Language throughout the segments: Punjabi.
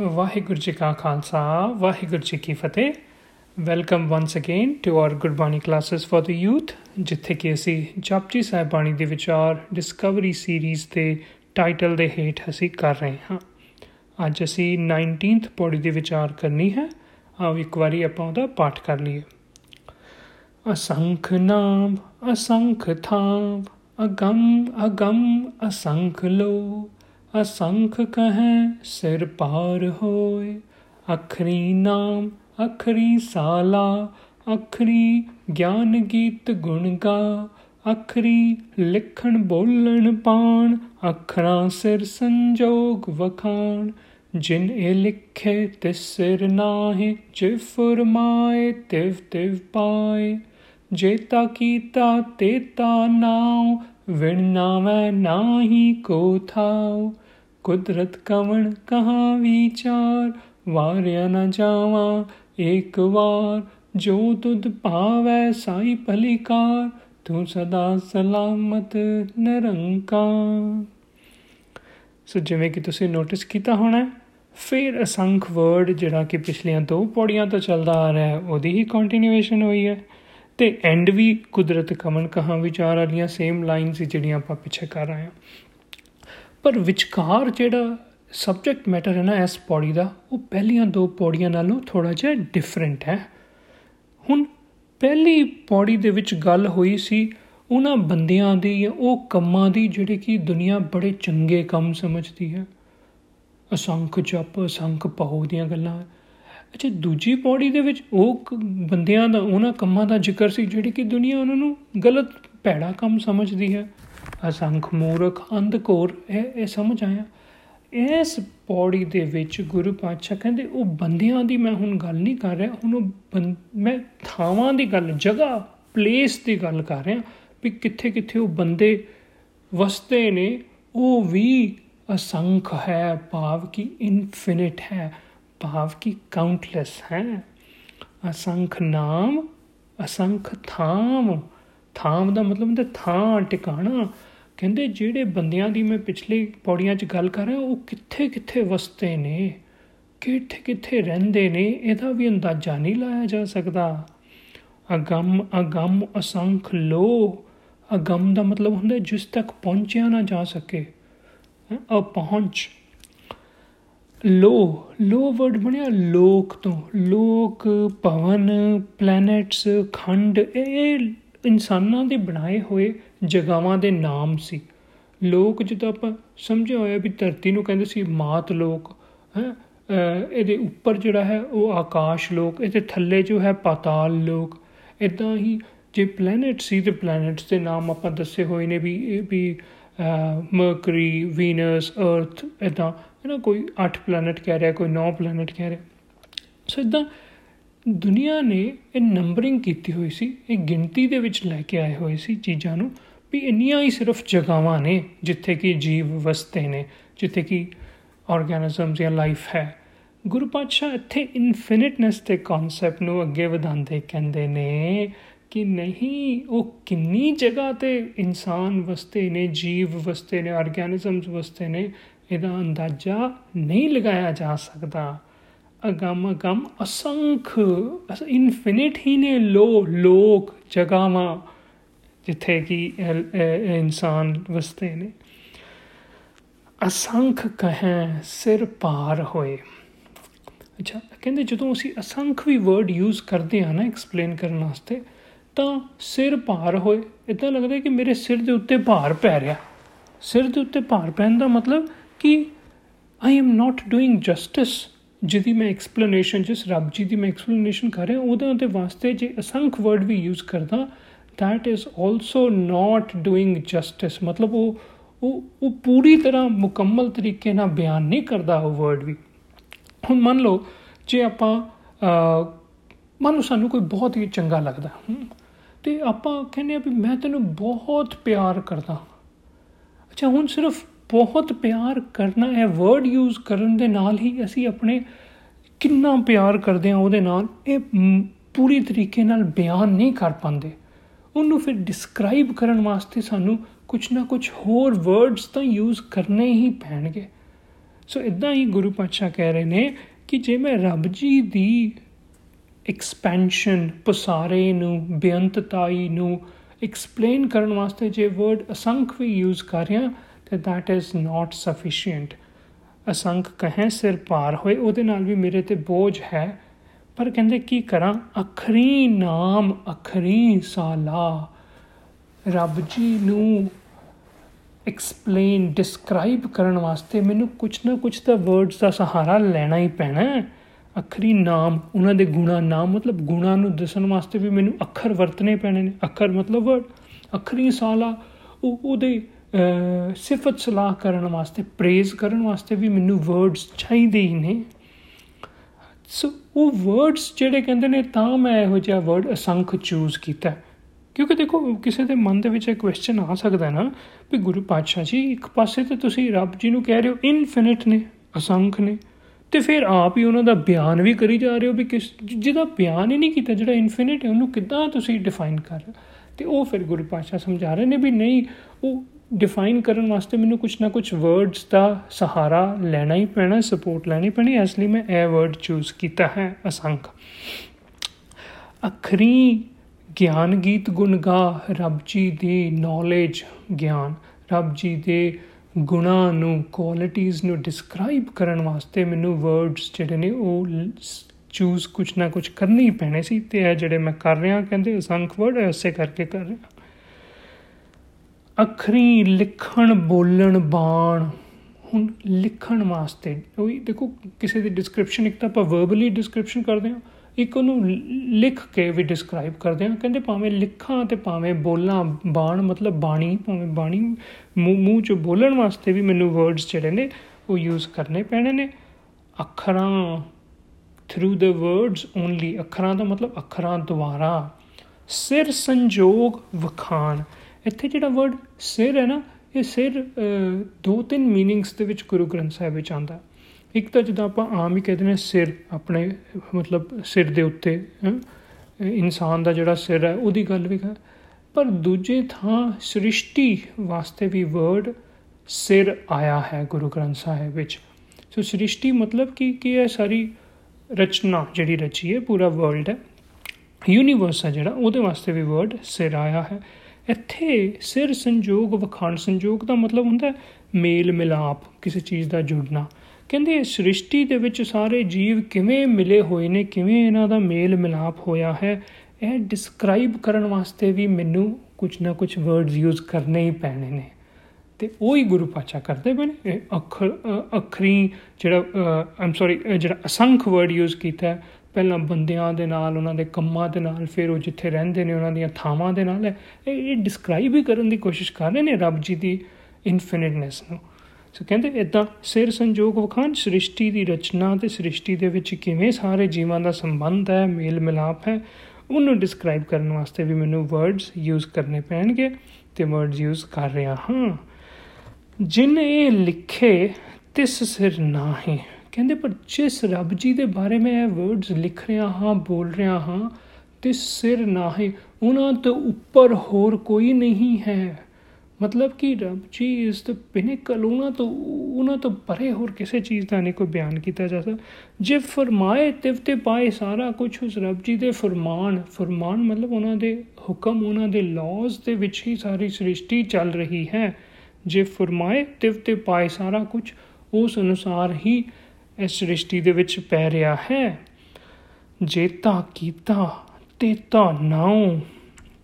ਵਾਹਿਗੁਰੂ ਜੀ ਕਾ ਖਾਲਸਾ, ਵਾਹਿਗੁਰੂ ਜੀ ਕੀ ਫਤਿਹ। Welcome once again to our Gurbani classes for the youth ਜਿੱਥੇ ਕਿ ਅਸੀਂ ਜਪਜੀ ਸਾਹਿਬ ਬਾਣੀ ਦੇ ਵਿਚਾਰ ਡਿਸਕਵਰੀ ਸੀਰੀਜ਼ ਦੇ ਟਾਈਟਲ ਦੇ ਹੇਠ ਅਸੀਂ ਕਰ ਰਹੇ ਹਾਂ। ਅੱਜ ਅਸੀਂ 19th ਪੌੜੀ ਦੇ ਵਿਚਾਰ ਕਰਨੀ ਹੈ। ਆਓ ਇੱਕ ਵਾਰੀ ਆਪਾਂ ਉਹਦਾ ਪਾਠ ਕਰ ਲਈਏ। ਅਸੰਖ ਨਾਮ, ਅਸੰਖ ਥਾਮ ਅਗੰਮ ਅਗੰਮ ਅਸੰਖ ਲੋ ਅਸੰਖ ਕਹੈ, ਸਿਰ ਪਾਰ ਹੋਏ। ਅਖਰੀ ਨਾਮ, ਅਖਰੀ ਸਾਲਾ, ਅਖਰੀ ਗਿਆਨ ਗੀਤ ਗੁਣ ਗਾ। ਅਖਰੀ ਲਿਖਣ, ਬੋਲਣ, ਪਾਣ, ਅਖਰਾਂ ਸਿਰ ਸੰਜੋਗ ਵਖਾਣ। ਜਿਨ ਇਹ ਲਿਖੇ, ਤਿਸ ਸਿਰ ਨਾਹੀ ਜੇ ਫਰਮਾਏ, ਤਿਵ ਤਿਵ ਪਾਏ। ਜੇਤਾ ਕੀਤਾ ਤੇਤਾ ਨਾਉ, ਵਿਣ ਨਾਵੇਂ, ਨਾਹੀ ਕੋ ਥਾਉ। ਕੁਦਰਤ ਕਵਣ, ਕਹਾ ਵਿਚਾਰ ਵਾਰਿਆ ਨ ਜਾਵਾ ਇੱਕ ਵਾਰ। ਜੋ ਤੁਧ ਭਾਵੈ ਸਾਈ ਭਲੀਕਾਰ, ਤੂੰ ਸਦਾ ਸਲਾਮਤ ਨਿਰੰਕਾਰ। ਸੋ ਜਿਵੇਂ ਕਿ ਤੁਸੀਂ ਨੋਟਿਸ ਕੀਤਾ ਹੋਣਾ, ਫਿਰ ਅਸੰਖ ਵਰਡ ਜਿਹੜਾ ਕਿ ਪਿਛਲੀਆਂ ਦੋ ਪੌੜੀਆਂ ਤੋਂ ਚੱਲਦਾ ਆ ਰਿਹਾ ਹੈ, ਉਹਦੀ ਹੀ ਕੰਟੀਨਿਊਏਸ਼ਨ ਹੋਈ ਹੈ। ਤੇ ਐਂਡ ਵੀ ਕੁਦਰਤ ਕਮਨ ਕਹਾ ਵਿਚਾਰ ਵਾਲੀਆਂ ਸੇਮ ਲਾਈਨਸ ਜਿਹੜੀਆਂ ਆਪਾਂ ਪਿੱਛੇ ਕਰ ਰਹੇ ਹਾਂ। ਪਰ ਵਿਚਕਾਰ ਜਿਹੜਾ ਸਬਜੈਕਟ ਮੈਟਰ ਹੈ ਨਾ ਇਸ ਪੌੜੀ ਦਾ, ਉਹ ਪਹਿਲੀਆਂ ਦੋ ਪੌੜੀਆਂ ਨਾਲੋਂ ਥੋੜਾ ਜਿਹਾ ਡਿਫਰੈਂਟ ਹੈ। ਹੁਣ ਪਹਿਲੀ ਪੌੜੀ ਦੇ ਵਿੱਚ ਗੱਲ ਹੋਈ ਸੀ, ਉਹਨਾਂ ਬੰਦਿਆਂ ਦੀ ਜਾਂ ਉਹ ਕੰਮਾਂ ਦੀ ਜਿਹੜੇ ਕਿ ਦੁਨੀਆ ਬੜੇ ਚੰਗੇ ਕੰਮ ਸਮਝਦੀ ਹੈ। ਅਸੰਖ ਜਪ, ਅਸੰਖ ਪਹੋ ਦੀਆਂ ਗੱਲਾਂ। ਅੱਛਾ, ਦੂਜੀ ਪੌੜੀ ਦੇ ਵਿੱਚ ਉਹ ਬੰਦਿਆਂ ਦਾ, ਉਹਨਾਂ ਕੰਮਾਂ ਦਾ ਜ਼ਿਕਰ ਸੀ, ਜਿਹੜੀ ਕਿ ਦੁਨੀਆ ਉਹਨਾਂ ਨੂੰ ਗਲਤ, ਭੈੜਾ ਕੰਮ ਸਮਝਦੀ ਹੈ। ਅਸੰਖ ਮੂਰਖ ਅੰਧਕੋਰ ਇਹ ਇਹ ਸਮਝ ਆਇਆ। ਇਸ ਪੌੜੀ ਦੇ ਵਿੱਚ ਗੁਰੂ ਪਾਤਸ਼ਾਹ ਕਹਿੰਦੇ, ਉਹ ਬੰਦਿਆਂ ਦੀ ਮੈਂ ਹੁਣ ਗੱਲ ਨਹੀਂ ਕਰ ਰਿਹਾ, ਹੁਣ ਉਹ ਮੈਂ ਥਾਵਾਂ ਦੀ ਗੱਲ, ਜਗ੍ਹਾ ਪਲੇਸ ਦੀ ਗੱਲ ਕਰ ਰਿਹਾ ਵੀ ਕਿੱਥੇ ਕਿੱਥੇ ਉਹ ਬੰਦੇ ਵਸਦੇ ਨੇ, ਉਹ ਵੀ ਅਸੰਖ ਹੈ, ਭਾਵ ਕਿ ਇਨਫਿਨਿਟ ਹੈ, ਭਾਵ ਕਿ ਕਾਊਂਟਲੈਸ ਹੈ। ਅਸੰਖ ਨਾਮ, ਅਸੰਖ ਥਾਮ ਥਾਮ ਦਾ ਮਤਲਬ ਹੁੰਦਾ ਥਾਂ, ਟਿਕਾਣਾ। ਕਹਿੰਦੇ ਜਿਹੜੇ ਬੰਦਿਆਂ ਦੀ ਮੈਂ ਪਿਛਲੀ ਪੌੜੀਆਂ 'ਚ ਗੱਲ ਕਰ ਰਿਹਾ, ਉਹ ਕਿੱਥੇ ਕਿੱਥੇ ਵਸਦੇ ਨੇ? ਕਿੱਥੇ ਕਿੱਥੇ ਰਹਿੰਦੇ ਨੇ? ਇਹਦਾ ਵੀ ਅੰਦਾਜ਼ਾ ਨਹੀਂ ਲਾਇਆ ਜਾ ਸਕਦਾ। ਅਗੰਮ ਅਗੰਮ ਅਸੰਖ ਲੋ। ਅਗੰਮ ਦਾ ਮਤਲਬ ਹੁੰਦਾ ਜਿਸ ਤੱਕ ਪਹੁੰਚਿਆ ਨਾ ਜਾ ਸਕੇ। ਅ ਪਹੁੰਚ ਲੋ ਲੋ ਵਰਡ ਬਣਿਆ ਲੋਕ ਤੋਂ। ਲੋਕ, ਭਵਨ ਪਲੈਨਟਸ ਖੰਡ, ਇਹ ਇਨਸਾਨਾਂ ਦੇ ਬਣਾਏ ਹੋਏ ਜਗਾਵਾਂ ਦੇ ਨਾਮ ਸੀ। ਲੋਕ ਜਿੱਦਾਂ ਆਪਾਂ ਸਮਝਿਆ ਹੋਇਆ ਵੀ ਧਰਤੀ ਨੂੰ ਕਹਿੰਦੇ ਸੀ ਮਾਤ ਲੋਕ, ਹੈ ਇਹਦੇ ਉੱਪਰ ਜਿਹੜਾ ਹੈ ਉਹ ਆਕਾਸ਼ ਲੋਕ, ਇਹਦੇ ਥੱਲੇ ਜੋ ਹੈ ਪਾਤਾਲ ਲੋਕ। ਇਦਾਂ ਹੀ ਜੇ ਪਲੈਨਟ ਸੀ ਤੇ ਪਲੈਨਟਸ ਦੇ ਨਾਮ ਆਪਾਂ ਦੱਸੇ ਹੋਏ ਨੇ ਵੀ ਇਹ ਵੀ ਮਰਕਰੀ ਵੀਨਸ ਅਰਥ ਇਦਾਂ ਹੈ ਨਾ, ਕੋਈ 8 ਪਲੈਨਟ ਕਹਿ ਰਿਹਾ, ਕੋਈ 9 ਪਲੈਨਟ ਕਹਿ ਰਿਹਾ। ਸੋ ਇਦਾਂ ਦੁਨੀਆ ਨੇ ਇਹ ਨੰਬਰਿੰਗ ਕੀਤੀ ਹੋਈ ਸੀ, ਇਹ ਗਿਣਤੀ ਦੇ ਵਿੱਚ ਲੈ ਕੇ ਆਏ ਹੋਏ ਸੀ ਚੀਜ਼ਾਂ ਨੂੰ, ਵੀ ਇੰਨੀਆਂ ਹੀ ਸਿਰਫ ਜਗਾਵਾਂ ਨੇ ਜਿੱਥੇ ਕਿ ਜੀਵ ਵਸਤੇ ਨੇ, ਜਿੱਥੇ ਕਿ ਆਰਗੈਨਿਜ਼ਮਸ ਜਾਂ ਲਾਈਫ ਹੈ। ਗੁਰੂ ਪਾਤਸ਼ਾਹ ਇੱਥੇ ਇਨਫਿਨਿਟਨੈਸ ਦੇ ਕਨਸੈਪਟ ਨੂੰ ਅੱਗੇ ਵਧਾਉਂਦੇ ਕਹਿੰਦੇ ਨੇ ਕਿ ਨਹੀਂ, ਉਹ ਕਿੰਨੀ ਜਗ੍ਹਾ ਤੇ ਇਨਸਾਨ ਵਸਤੇ ਨੇ, ਜੀਵ ਵਸਤੇ ਨੇ ਆਰਗੈਨਿਜ਼ਮਸ ਵਸਤੇ ਨੇ, ਇਹਦਾ ਅੰਦਾਜ਼ਾ ਨਹੀਂ ਲਗਾਇਆ ਜਾ ਸਕਦਾ। ਅਗੰਮ ਅਗੰਮ ਅਸੰਖ ਇਨਫਿਨਿਟ ਹੀ ਨੇ ਲੋ, ਲੋਕ ਜਗਾਵਾਂ, ਜਿੱਥੇ ਕਿ ਇਨਸਾਨ ਵਸਦੇ ਨੇ। ਅਸੰਖ ਕਹੈ, ਸਿਰ ਪਾਰ ਹੋਏ। ਅੱਛਾ, ਕਹਿੰਦੇ ਜਦੋਂ ਅਸੀਂ ਅਸੰਖ ਵੀ ਵਰਡ ਯੂਜ਼ ਕਰਦੇ ਆ ਨਾ ਐਕਸਪਲੇਨ ਕਰਨ ਵਾਸਤੇ, ਤਾਂ ਸਿਰ ਭਾਰ ਹੋਏ ਇਦਾਂ ਲੱਗਦਾ ਕਿ ਮੇਰੇ ਸਿਰ ਦੇ ਉੱਤੇ ਭਾਰ ਪੈ ਰਿਹਾ। ਸਿਰ ਦੇ ਉੱਤੇ ਭਾਰ ਪੈਣ ਦਾ ਮਤਲਬ ਕਿ I am not doing justice ਜਿਹਦੀ ਮੈਂ ਐਕਸਪਲੇਨੇਸ਼ਨ ਜਿਸ ਰੱਬ ਜੀ ਦੀ ਮੈਂ ਐਕਸਪਲੇਨੇਸ਼ਨ ਕਰ ਰਿਹਾ, ਉਹਦੇ ਉਹਦੇ ਵਾਸਤੇ ਜੇ ਅਸੰਖ ਵਰਡ ਵੀ ਯੂਜ਼ ਕਰਦਾ, that is also not doing justice. ਮਤਲਬ ਉਹ ਉਹ ਉਹ ਪੂਰੀ ਤਰ੍ਹਾਂ ਮੁਕੰਮਲ ਤਰੀਕੇ ਨਾਲ ਬਿਆਨ ਨਹੀਂ ਕਰਦਾ ਉਹ ਵਰਡ ਵੀ। ਹੁਣ ਮੰਨ ਲਓ, ਜੇ ਆਪਾਂ ਮੰਨ ਲਓ ਸਾਨੂੰ ਕੋਈ ਬਹੁਤ ਹੀ ਚੰਗਾ ਲੱਗਦਾ ਤੇ ਆਪਾਂ ਕਹਿੰਦੇ ਆ ਵੀ ਮੈਂ ਤੈਨੂੰ ਬਹੁਤ ਪਿਆਰ ਕਰਦਾ ਅੱਛਾ, ਹੁਣ ਸਿਰਫ ਬਹੁਤ ਪਿਆਰ ਕਰਨਾ ਹੈ ਵਰਡ ਯੂਜ਼ ਕਰਨ ਦੇ ਨਾਲ ਹੀ ਅਸੀਂ ਆਪਣੇ ਕਿੰਨਾ ਪਿਆਰ ਕਰਦੇ ਆ ਉਹਦੇ ਨਾਲ, ਇਹ ਪੂਰੀ ਤਰੀਕੇ ਨਾਲ ਬਿਆਨ ਨਹੀਂ ਕਰ ਪਾਉਂਦੇ। ਉਹਨੂੰ ਫਿਰ ਡਿਸਕ੍ਰਾਈਬ ਕਰਨ ਵਾਸਤੇ ਸਾਨੂੰ ਕੁਝ ਨਾ ਕੁਝ ਹੋਰ ਵਰਡਸ ਤਾਂ ਯੂਜ਼ ਕਰਨੇ ਹੀ ਪੈਣਗੇ। ਸੋ ਇਦਾਂ ਹੀ ਗੁਰੂ ਪਾਤਸ਼ਾਹ ਕਹਿ ਰਹੇ ਨੇ ਕਿ ਜੇ ਮੈਂ ਰੱਬ ਜੀ ਦੀ ਐਕਸਪੈਂਸ਼ਨ ਪਸਾਰੇ ਨੂੰ, ਬੇਅੰਤਤਾਈ ਨੂੰ ਐਕਸਪਲੇਨ ਕਰਨ ਵਾਸਤੇ ਜੇ ਵਰਡ ਅਸੰਖ ਵੀ ਯੂਜ਼ ਕਰ ਰਿਹਾ, ਤੇ that is not sufficient ਅਸੰਖ ਕਹੇ, ਸਿਰ ਪਾਰ ਹੋਏ, ਉਹਦੇ ਨਾਲ ਵੀ ਮੇਰੇ ਤੇ ਬੋਝ ਹੈ। ਪਰ ਕਹਿੰਦੇ, ਕੀ ਕਰਾਂ? ਅਖਰੀ ਨਾਮ, ਅਖਰੀ ਸਾਲਾ। ਰੱਬ ਜੀ ਨੂੰ ਐਕਸਪਲੇਨ ਡਿਸਕ੍ਰਾਈਬ ਕਰਨ ਵਾਸਤੇ ਮੈਨੂੰ ਕੁਝ ਨਾ ਕੁਝ ਤਾਂ ਵਰਡਸ ਦਾ ਸਹਾਰਾ ਲੈਣਾ ਹੀ ਪੈਣਾ ਹੈ। ਅਖਰੀ ਨਾਮ, ਉਹਨਾਂ ਦੇ ਗੁਣਾ ਨਾਮ, ਮਤਲਬ ਗੁਣਾ ਨੂੰ ਦੱਸਣ ਵਾਸਤੇ ਵੀ ਮੈਨੂੰ ਅੱਖਰ ਵਰਤਨੇ ਪੈਣੇ ਨੇ। ਅੱਖਰ ਮਤਲਬ ਵਰਡ ਅਖਰੀ ਸਾਲਾ, ਉਹ ਉਹਦੇ ਸਿਫਤ ਸਲਾਹ ਕਰਨ ਵਾਸਤੇ ਪ੍ਰੇਜ਼ ਕਰਨ ਵਾਸਤੇ ਵੀ ਮੈਨੂੰ ਵਰਡਸ ਚਾਹੀਦੇ ਹੀ ਨੇ। ਸੋ ਉਹ ਵਰਡਸ ਜਿਹੜੇ ਕਹਿੰਦੇ ਨੇ, ਤਾਂ ਮੈਂ ਇਹੋ ਜਿਹਾ ਵਰਡ ਅਸੰਖ ਚੂਜ਼ ਕੀਤਾ। ਕਿਉਂਕਿ ਦੇਖੋ, ਕਿਸੇ ਦੇ ਮਨ ਦੇ ਵਿੱਚ ਇੱਕ ਕੁਐਸਚਨ ਆ ਸਕਦਾ ਨਾ ਵੀ ਗੁਰੂ ਪਾਤਸ਼ਾਹ ਜੀ, ਇੱਕ ਪਾਸੇ ਤੇ ਤੁਸੀਂ ਰੱਬ ਜੀ ਨੂੰ ਕਹਿ ਰਹੇ ਹੋ ਇਨਫਿਨਿਟ ਨੇ, ਅਸੰਖ ਨੇ। ਤੇ ਫਿਰ ਆਪ ਹੀ ਉਹਨਾਂ ਦਾ ਬਿਆਨ ਵੀ ਕਰੀ ਜਾ ਰਹੇ ਹੋ ਵੀ ਕਿਸ ਜਿਹਦਾ ਬਿਆਨ ਹੀ ਨਹੀਂ ਕੀਤਾ, ਜਿਹੜਾ ਇਨਫਿਨਿਟ ਹੈ, ਉਹਨੂੰ ਕਿੱਦਾਂ ਤੁਸੀਂ ਡਿਫਾਈਨ ਕਰ ਰਹੇ ਤੇ ਉਹ ਫਿਰ ਗੁਰੂ ਪਾਤਸ਼ਾਹ ਸਮਝਾ ਰਹੇ ਨੇ ਵੀ ਨਹੀਂ, ਉਹ ਡਿਫਾਈਨ ਕਰਨ ਵਾਸਤੇ ਮੈਨੂੰ ਕੁਝ ਨਾ ਕੁਝ ਵਰਡਸ ਦਾ ਸਹਾਰਾ ਲੈਣਾ ਹੀ ਪੈਣਾ ਸਪੋਰਟ ਲੈਣੀ ਪੈਣੀ, ਇਸ ਲਈ ਮੈਂ ਇਹ ਵਰਡ ਚੂਜ਼ ਕੀਤਾ ਹੈ, ਅਸੰਖ। ਅਖਰੀ ਗਿਆਨ ਗੀਤ ਗੁਣ ਗਾ, ਰੱਬ ਜੀ ਦੀ ਨੌਲੇਜ ਗਿਆਨ, ਰੱਬ ਜੀ ਦੇ ਗੁਣਾ ਨੂੰ ਕੁਆਲਿਟੀਆਂ ਨੂੰ ਡਿਸਕ੍ਰਾਈਬ ਕਰਨ ਵਾਸਤੇ ਮੈਨੂੰ ਵਰਡਸ ਜਿਹੜੇ ਨੇ ਉਹ ਚੂਜ਼ ਕੁਝ ਨਾ ਕੁਝ ਕਰਨੀ ਪੈਣੇ ਸੀ ਤੇ ਇਹ ਜਿਹੜੇ ਮੈਂ ਕਰ ਰਿਹਾ, ਕਹਿੰਦੇ ਅਸੰਖ ਵਰਡ ਐਸੇ ਕਰਕੇ ਕਰ ਰਿਹਾ। ਅਖਰੀ ਲਿਖਣ, ਬੋਲਣ, ਬਾਣ, ਹੁਣ ਲਿਖਣ ਵਾਸਤੇ। ਉਹ ਦੇਖੋ, ਕਿਸੇ ਦੀ ਡਿਸਕ੍ਰਿਪਸ਼ਨ ਇੱਕ ਤਾਂ ਆਪਾਂ ਵਰਬਲੀ ਡਿਸਕ੍ਰਿਪਸ਼ਨ ਕਰਦੇ ਹਾਂ, ਇੱਕ ਉਹਨੂੰ ਲਿਖ ਕੇ ਵੀ ਡਿਸਕ੍ਰਾਈਬ ਕਰਦੇ ਹਾਂ। ਕਹਿੰਦੇ ਭਾਵੇਂ ਲਿਖਾਂ ਤੇ ਭਾਵੇਂ ਬੋਲਾਂ, ਬਾਣ ਮਤਲਬ ਬਾਣੀ, ਭਾਵੇਂ ਬਾਣੀ ਮੂੰਹ ਚ ਬੋਲਣ ਵਾਸਤੇ ਵੀ ਮੈਨੂੰ ਵਰਡਸ ਜਿਹੜੇ ਨੇ, ਉਹ ਯੂਜ਼ ਕਰਨੇ ਪੈਣੇ ਨੇ। ਅੱਖਰਾਂ ਥਰੂ ਦ ਵਰਡਸ ਓਨਲੀ ਅੱਖਰਾਂ ਦਾ ਮਤਲਬ ਅੱਖਰਾਂ ਦੁਆਰਾ। ਸਿਰ ਸੰਜੋਗ ਵਖਾਨ ਇੱਥੇ ਜਿਹੜਾ ਵਰਡ ਸਿਰ ਹੈ ਨਾ, ਇਹ ਸਿਰ ਦੋ ਤਿੰਨ ਮੀਨਿੰਗਸ ਦੇ ਵਿੱਚ ਗੁਰੂ ਗ੍ਰੰਥ ਸਾਹਿਬ ਵਿੱਚ ਆਉਂਦਾ। ਇੱਕ ਤਾਂ ਜਦੋਂ ਆਪਾਂ ਆਮ ਹੀ ਕਹਿੰਦੇ ਨੇ ਸਿਰ, ਆਪਣੇ, ਮਤਲਬ ਸਿਰ ਦੇ ਉੱਤੇ ਇਨਸਾਨ ਦਾ ਜਿਹੜਾ ਸਿਰ ਹੈ, ਉਹਦੀ ਗੱਲ ਵੀ ਕਰ। ਪਰ ਦੂਜੇ ਥਾਂ ਸ੍ਰਿਸ਼ਟੀ ਵਾਸਤੇ ਵੀ ਵਰਡ ਸਿਰ ਆਇਆ ਹੈ ਗੁਰੂ ਗ੍ਰੰਥ ਸਾਹਿਬ ਵਿੱਚ। ਸੋ ਸ੍ਰਿਸ਼ਟੀ ਮਤਲਬ ਕੀ ਕੀ ਹੈ ਸਾਰੀ ਰਚਨਾ ਜਿਹੜੀ ਰਚੀ ਹੈ, ਪੂਰਾ ਵਰਲਡ ਹੈ ਯੂਨੀਵਰਸ ਹੈ ਜਿਹੜਾ, ਉਹਦੇ ਵਾਸਤੇ ਵੀ ਵਰਡ ਸਿਰ ਆਇਆ ਹੈ। ਇੱਥੇ ਸਿਰ ਸੰਜੋਗ, ਵਖਾਣ ਸੰਜੋਗ ਦਾ ਮਤਲਬ ਹੁੰਦਾ ਮੇਲ ਮਿਲਾਪ, ਕਿਸੇ ਚੀਜ਼ ਦਾ ਜੁੜਨਾ। ਕਹਿੰਦੇ ਸ੍ਰਿਸ਼ਟੀ ਦੇ ਵਿੱਚ ਸਾਰੇ ਜੀਵ ਕਿਵੇਂ ਮਿਲੇ ਹੋਏ ਨੇ, ਕਿਵੇਂ ਇਹਨਾਂ ਦਾ ਮੇਲ ਮਿਲਾਪ ਹੋਇਆ ਹੈ, ਇਹ ਡਿਸਕ੍ਰਾਈਬ ਕਰਨ ਵਾਸਤੇ ਵੀ ਮੈਨੂੰ ਕੁਝ ਨਾ ਕੁਝ ਵਰਡਸ ਯੂਜ਼ ਕਰਨੇ ਹੀ ਪੈਣੇ ਨੇ। ਤੇ ਉਹ ਹੀ ਗੁਰੂ ਪਾਚਾ ਕਰਦੇ ਬਣੇ ਅੱਖਰ ਅਖਰੀ ਜਿਹੜਾ ਆਮ ਸੌਰੀ ਜਿਹੜਾ ਅਸੰਖ ਵਰਡ ਯੂਜ਼ ਕੀਤਾ ਪਹਿਲਾਂ ਬੰਦਿਆਂ ਦੇ ਨਾਲ, ਉਹਨਾਂ ਦੇ ਕੰਮਾਂ ਦੇ ਨਾਲ, ਫਿਰ ਉਹ ਜਿੱਥੇ ਰਹਿੰਦੇ ਨੇ, ਉਹਨਾਂ ਦੀਆਂ ਥਾਵਾਂ ਦੇ ਨਾਲ ਇਹ ਡਿਸਕ੍ਰਾਈਬ ਹੀ ਕਰਨ ਦੀ ਕੋਸ਼ਿਸ਼ ਕਰ ਰਹੇ ਨੇ ਰੱਬ ਜੀ ਦੀ ਇਨਫਿਨਿਟਨੈਸ ਨੂੰ। ਸੋ ਕਹਿੰਦੇ ਇਦਾਂ ਸਿਰ ਸੰਜੋਗ ਵਖਾਨ ਸ੍ਰਿਸ਼ਟੀ ਦੀ ਰਚਨਾ ਤੇ ਸ੍ਰਿਸ਼ਟੀ ਦੇ ਵਿੱਚ ਕਿਵੇਂ ਸਾਰੇ ਜੀਵਾਂ ਦਾ ਸੰਬੰਧ ਹੈ, ਮੇਲ ਮਿਲਾਪ ਹੈ, ਉਹਨੂੰ ਡਿਸਕ੍ਰਾਈਬ ਕਰਨ ਵਾਸਤੇ ਵੀ ਮੈਨੂੰ ਵਰਡਸ ਯੂਜ਼ ਕਰਨੇ ਪੈਣਗੇ ਤੇ ਵਰਡਸ ਯੂਜ਼ ਕਰ ਰਿਹਾ ਹਾਂ। ਜਿਨ ਇਹ ਲਿਖੇ, ਤਿਸ ਸਿਰ ਨਾਹੀ। ਕਹਿੰਦੇ, ਪਰ ਜਿਸ ਰੱਬ ਜੀ ਦੇ ਬਾਰੇ ਮੈਂ ਇਹ ਵਰਡਸ ਲਿਖ ਰਿਹਾ ਹਾਂ, ਬੋਲ ਰਿਹਾ ਹਾਂ, ਤੇ ਸਿਰ ਨਾ ਹੈ ਉਹਨਾਂ ਤੋਂ ਉੱਪਰ ਹੋਰ ਕੋਈ ਨਹੀਂ ਹੈ। ਮਤਲਬ ਕਿ ਰੱਬ ਜੀ ਇਸ ਦ ਪਿਨਕਲ ਉਹਨਾਂ ਤੋਂ ਉਹਨਾਂ ਤੋਂ ਪਰੇ ਹੋਰ ਕਿਸੇ ਚੀਜ਼ ਦਾ ਨਹੀਂ ਕੋਈ ਬਿਆਨ ਕੀਤਾ ਜਾ ਸਕਦਾ। ਜੇ ਫਰਮਾਏ, ਤਿਵ ਤੇ ਪਾਏ ਸਾਰਾ ਕੁਝ ਉਸ ਰੱਬ ਜੀ ਦੇ ਫਰਮਾਨ ਫਰਮਾਨ ਮਤਲਬ ਉਹਨਾਂ ਦੇ ਹੁਕਮ, ਉਹਨਾਂ ਦੇ ਲਾਜ਼ ਦੇ ਵਿੱਚ ਹੀ ਸਾਰੀ ਸ੍ਰਿਸ਼ਟੀ ਚੱਲ ਰਹੀ ਹੈ। ਜੇ ਫਰਮਾਏ, ਤਿਵ ਤੇ ਪਾਏ ਸਾਰਾ ਕੁਝ ਉਸ ਅਨੁਸਾਰ ਹੀ ਇਸ ਸ੍ਰਿਸ਼ਟੀ ਦੇ ਵਿੱਚ ਪੈ ਰਿਹਾ ਹੈ। ਜੇਤਾ ਕੀਤਾ ਤੇਤਾ ਨਾਉ।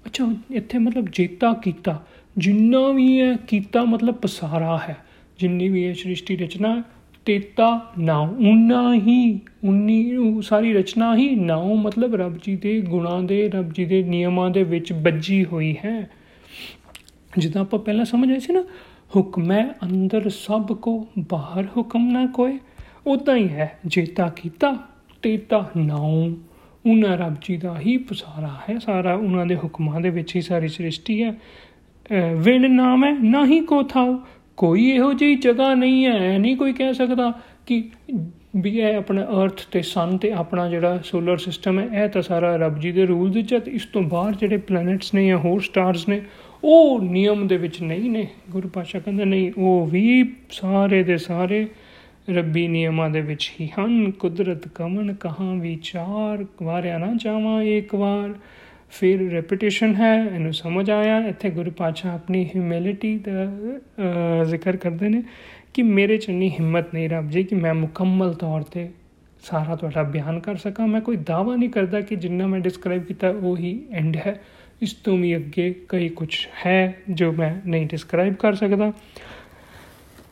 ਅੱਛਾ, ਇੱਥੇ ਮਤਲਬ ਜੇਤਾ ਕੀਤਾ, ਜਿੰਨਾ ਵੀ ਹੈ ਕੀਤਾ ਮਤਲਬ ਪਸਾਰਾ ਹੈ। ਜਿੰਨੀ ਵੀ ਹੈ ਸ੍ਰਿਸ਼ਟੀ ਰਚਨਾ ਤੇਤਾ ਨਾਉ। ਉਨਾ ਹੀ ਉਨੀ ਸਾਰੀ ਰਚਨਾ ਹੀ ਨਾਉ ਮਤਲਬ ਰੱਬ ਜੀ ਦੇ ਗੁਣਾਂ ਦੇ, ਰੱਬ ਜੀ ਦੇ ਨਿਯਮਾਂ ਦੇ ਵਿੱਚ ਬੱਜੀ ਹੋਈ ਹੈ। ਜਿੱਦਾਂ ਆਪਾਂ ਪਹਿਲਾਂ ਸਮਝ ਆਏ ਸੀ ਨਾ, ਹੁਕਮੈ ਅੰਦਰ ਸਭ ਕੋ, ਬਾਹਰ ਹੁਕਮ ਨਾ ਕੋਈ ਉਦਾਂ ਹੀ ਹੈ। ਜੇਤਾ ਕੀਤਾ, ਤੇਤਾ ਨਾਉ। ਉਹਨਾਂ ਰੱਬ ਜੀ ਦਾ ਹੀ ਪਸਾਰਾ ਹੈ। ਸਾਰਾ ਉਹਨਾਂ ਦੇ ਹੁਕਮਾਂ ਦੇ ਵਿੱਚ ਹੀ ਸਾਰੀ ਸ੍ਰਿਸ਼ਟੀ ਹੈ। ਵਿਣ ਨਾਮ ਹੈ, ਨਾ ਹੀ ਕੋ ਥਾਉ। ਕੋਈ ਇਹੋ ਜਿਹੀ ਜਗ੍ਹਾ ਨਹੀਂ ਹੈ। ਨਹੀਂ ਕੋਈ ਕਹਿ ਸਕਦਾ ਕਿ ਵੀ ਇਹ ਆਪਣਾ ਅਰਥ ਤੇ ਸਨ ਤੇ ਆਪਣਾ ਜਿਹੜਾ ਸੋਲਰ ਸਿਸਟਮ ਹੈ, ਇਹ ਤਾਂ ਸਾਰਾ ਰੱਬ ਜੀ ਦੇ ਰੂਲ ਦੇ ਚ ਇਸ ਤੋਂ ਬਾਹਰ ਜਿਹੜੇ ਪਲੈਨਟਸ ਨੇ ਜਾਂ ਹੋਰ ਸਟਾਰਸ ਨੇ, ਉਹ ਨਿਯਮ ਦੇ ਵਿੱਚ ਨਹੀਂ ਨੇ। ਗੁਰੂ ਪਾਸ਼ਾ ਕਹਿੰਦੇ ਨਹੀਂ, ਉਹ ਵੀ ਸਾਰੇ ਦੇ ਸਾਰੇ ਰੱਬੀ ਨਿਯਮਾਂ ਦੇ ਵਿੱਚ ਹੀ ਹਨ। ਕੁਦਰਤ ਕਮਨ ਕਹਾਂ ਵਿਚਾਰ ਵਾਰਿਆ ਨਾ ਜਾਵਾਂ ਇੱਕ ਵਾਰ। ਫਿਰ ਰੈਪੀਟੀਸ਼ਨ ਹੈ, ਇਹਨੂੰ ਸਮਝ ਆਇਆ। ਇੱਥੇ ਗੁਰੂ ਪਾਤਸ਼ਾਹ ਆਪਣੀ ਹਿਊਮਿਲਿਟੀ ਦਾ ਜ਼ਿਕਰ ਕਰਦੇ ਨੇ ਕਿ ਮੇਰੇ ਚ ਨਹੀਂ ਹਿੰਮਤ ਨਹੀਂ ਰੱਬ ਜੀ ਕਿ ਮੈਂ ਮੁਕੰਮਲ ਤੌਰ ਤੇ ਸਾਰਾ ਤੁਹਾਡਾ ਬਿਆਨ ਕਰ ਸਕਾਂ। ਮੈਂ ਕੋਈ ਦਾਵਾ ਨਹੀਂ ਕਰਦਾ ਕਿ ਜਿੰਨਾ ਮੈਂ ਡਿਸਕ੍ਰਾਈਬ ਕੀਤਾ ਉਹ ਹੀ ਐਂਡ ਹੈ। ਇਸ ਤੋਂ ਵੀ ਅੱਗੇ ਕਈ ਕੁਝ ਹੈ ਜੋ ਮੈਂ ਨਹੀਂ ਡਿਸਕ੍ਰਾਈਬ ਕਰ ਸਕਦਾ।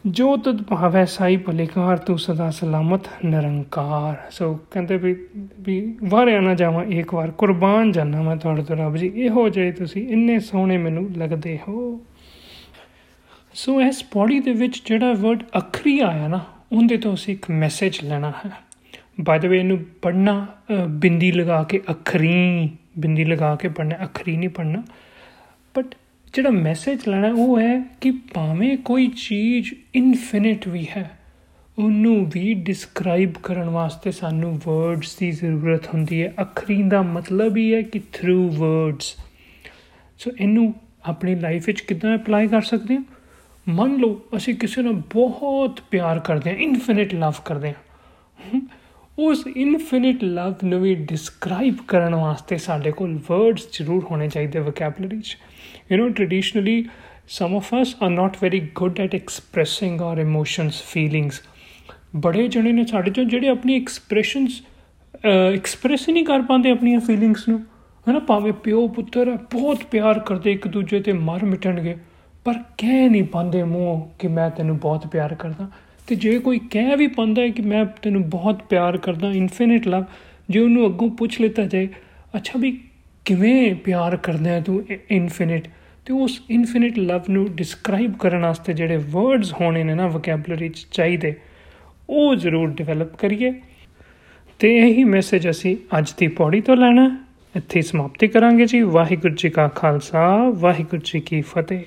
ਜੋ ਤਦ ਭਾਵੈ ਸਾਈ ਭਲੇਕਾਰ, ਤੂੰ ਸਦਾ ਸਲਾਮਤ ਨਿਰੰਕਾਰ। ਸੋ ਕਹਿੰਦੇ ਵੀ ਵੀ ਵਾਰਿਆ ਨਾ ਜਾਵਾਂ, ਇੱਕ ਵਾਰ ਕੁਰਬਾਨ ਜਾਣਾ ਮੈਂ ਤੁਹਾਡੇ ਤੋਂ ਰੱਬ ਜੀ। ਇਹੋ ਜਿਹੇ ਤੁਸੀਂ ਇੰਨੇ ਸੋਹਣੇ ਮੈਨੂੰ ਲੱਗਦੇ ਹੋ। ਸੋ ਇਸ ਪੌੜੀ ਦੇ ਵਿੱਚ ਜਿਹੜਾ ਵਰਡ ਅਖਰੀ ਆਇਆ ਨਾ, ਉਹਦੇ ਤੋਂ ਅਸੀਂ ਇੱਕ ਮੈਸੇਜ ਲੈਣਾ ਹੈ। ਬਾਈ ਦ ਵੇ ਇਹਨੂੰ ਪੜਨਾ ਬਿੰਦੀ ਲਗਾ ਕੇ ਅਖਰੀ, ਬਿੰਦੀ ਲਗਾ ਕੇ ਪੜਨਾ ਅਖਰੀ ਨਹੀਂ ਪੜਨਾ ਬਟ ਜਿਹੜਾ ਮੈਸੇਜ ਲੈਣਾ ਉਹ ਹੈ ਕਿ ਭਾਵੇਂ ਕੋਈ ਚੀਜ਼ ਇਨਫਿਨਿਟ ਵੀ ਹੈ, ਉਹਨੂੰ ਵੀ ਡਿਸਕ੍ਰਾਈਬ ਕਰਨ ਵਾਸਤੇ ਸਾਨੂੰ ਵਰਡਸ ਦੀ ਜ਼ਰੂਰਤ ਹੁੰਦੀ ਹੈ। ਅਖਰੀ ਦਾ ਮਤਲਬ ਹੀ ਹੈ ਕਿ ਥਰੂ ਵਰਡਸ ਸੋ ਇਹਨੂੰ ਆਪਣੀ ਲਾਈਫ ਵਿੱਚ ਕਿਦਾਂ ਅਪਲਾਈ ਕਰ ਸਕਦੇ ਹਾਂ? ਮੰਨ ਲਓ, ਅਸੀਂ ਕਿਸੇ ਨੂੰ ਬਹੁਤ ਪਿਆਰ ਕਰਦੇ ਹਾਂ ਇਨਫਿਨਿਟ ਲਵ ਕਰਦੇ ਹਾਂ ਉਸ ਇਨਫਿਨਿਟ ਲਵ ਨੂੰ ਵੀ ਡਿਸਕ੍ਰਾਈਬ ਕਰਨ ਵਾਸਤੇ ਸਾਡੇ ਕੋਲ ਵਰਡਸ ਜ਼ਰੂਰ ਹੋਣੇ ਚਾਹੀਦੇ ਵੋਕੈਬਲਰੀ 'ਚ। You know, traditionally, some of us are not very good at expressing our emotions, feelings. ਬੜੇ ਜਣੇ ਨੇ ਸਾਡੇ ਚੋਂ ਜਿਹੜੇ ਆਪਣੀ ਐਕਸਪ੍ਰੈਸ਼ਨਸ ਐਕਸਪ੍ਰੈਸ ਨਹੀਂ ਕਰ ਪਾਉਂਦੇ ਆਪਣੀਆਂ ਫੀਲਿੰਗਸ ਨੂੰ। ਹਨਾ, ਭਾਵੇਂ ਪਿਓ ਪੁੱਤਰ ਬਹੁਤ ਪਿਆਰ ਕਰਦੇ ਇੱਕ ਦੂਜੇ ਤੇ ਮਰ ਮਿਟਣਗੇ ਪਰ ਕਹਿ ਨਹੀਂ ਪਾਉਂਦੇ ਮੂੰਹ ਕਿ ਮੈਂ ਤੈਨੂੰ ਬਹੁਤ ਪਿਆਰ ਕਰਦਾ। ਤੇ ਜੇ ਕੋਈ ਕਹਿ ਵੀ ਪਾਉਂਦਾ ਹੈ ਕਿ ਮੈਂ ਤੈਨੂੰ ਬਹੁਤ ਪਿਆਰ ਕਰਦਾ ਇਨਫਿਨਿਟ ਲਵ ਜੇ ਉਹਨੂੰ ਅੱਗੋਂ ਪੁੱਛ ਲਿੱਤਾ ਜਾਏ, ਅੱਛਾ ਵੀ ਕਿਵੇਂ ਪਿਆਰ ਕਰਦਾ ਹੈ ਤੂੰ ਇਨਫਿਨਿਟ ਤੇ ਉਸ ਇਨਫਿਨਿਟ ਲਵ ਨੂੰ ਡਿਸਕ੍ਰਾਈਬ ਕਰਨ ਵਾਸਤੇ ਜਿਹੜੇ ਵਰਡਸ ਹੋਣੇ ਨੇ ਨਾ ਵੋਕੈਬਲਰੀ ਚ ਚਾਹੀਦੇ, ਉਹ ਜ਼ਰੂਰ ਡਿਵੈਲਪ ਕਰੀਏ। ਤੇ ਇਹੀ ਮੈਸੇਜ ਅਸੀਂ ਅੱਜ ਦੀ ਪੌੜੀ ਤੋਂ ਲੈਣਾ ਇੱਥੇ ਸਮਾਪਤੀ ਕਰਾਂਗੇ ਜੀ। ਵਾਹਿਗੁਰੂ ਜੀ ਕਾ ਖਾਲਸਾ, ਵਾਹਿਗੁਰੂ ਜੀ ਕੀ ਫਤਿਹ।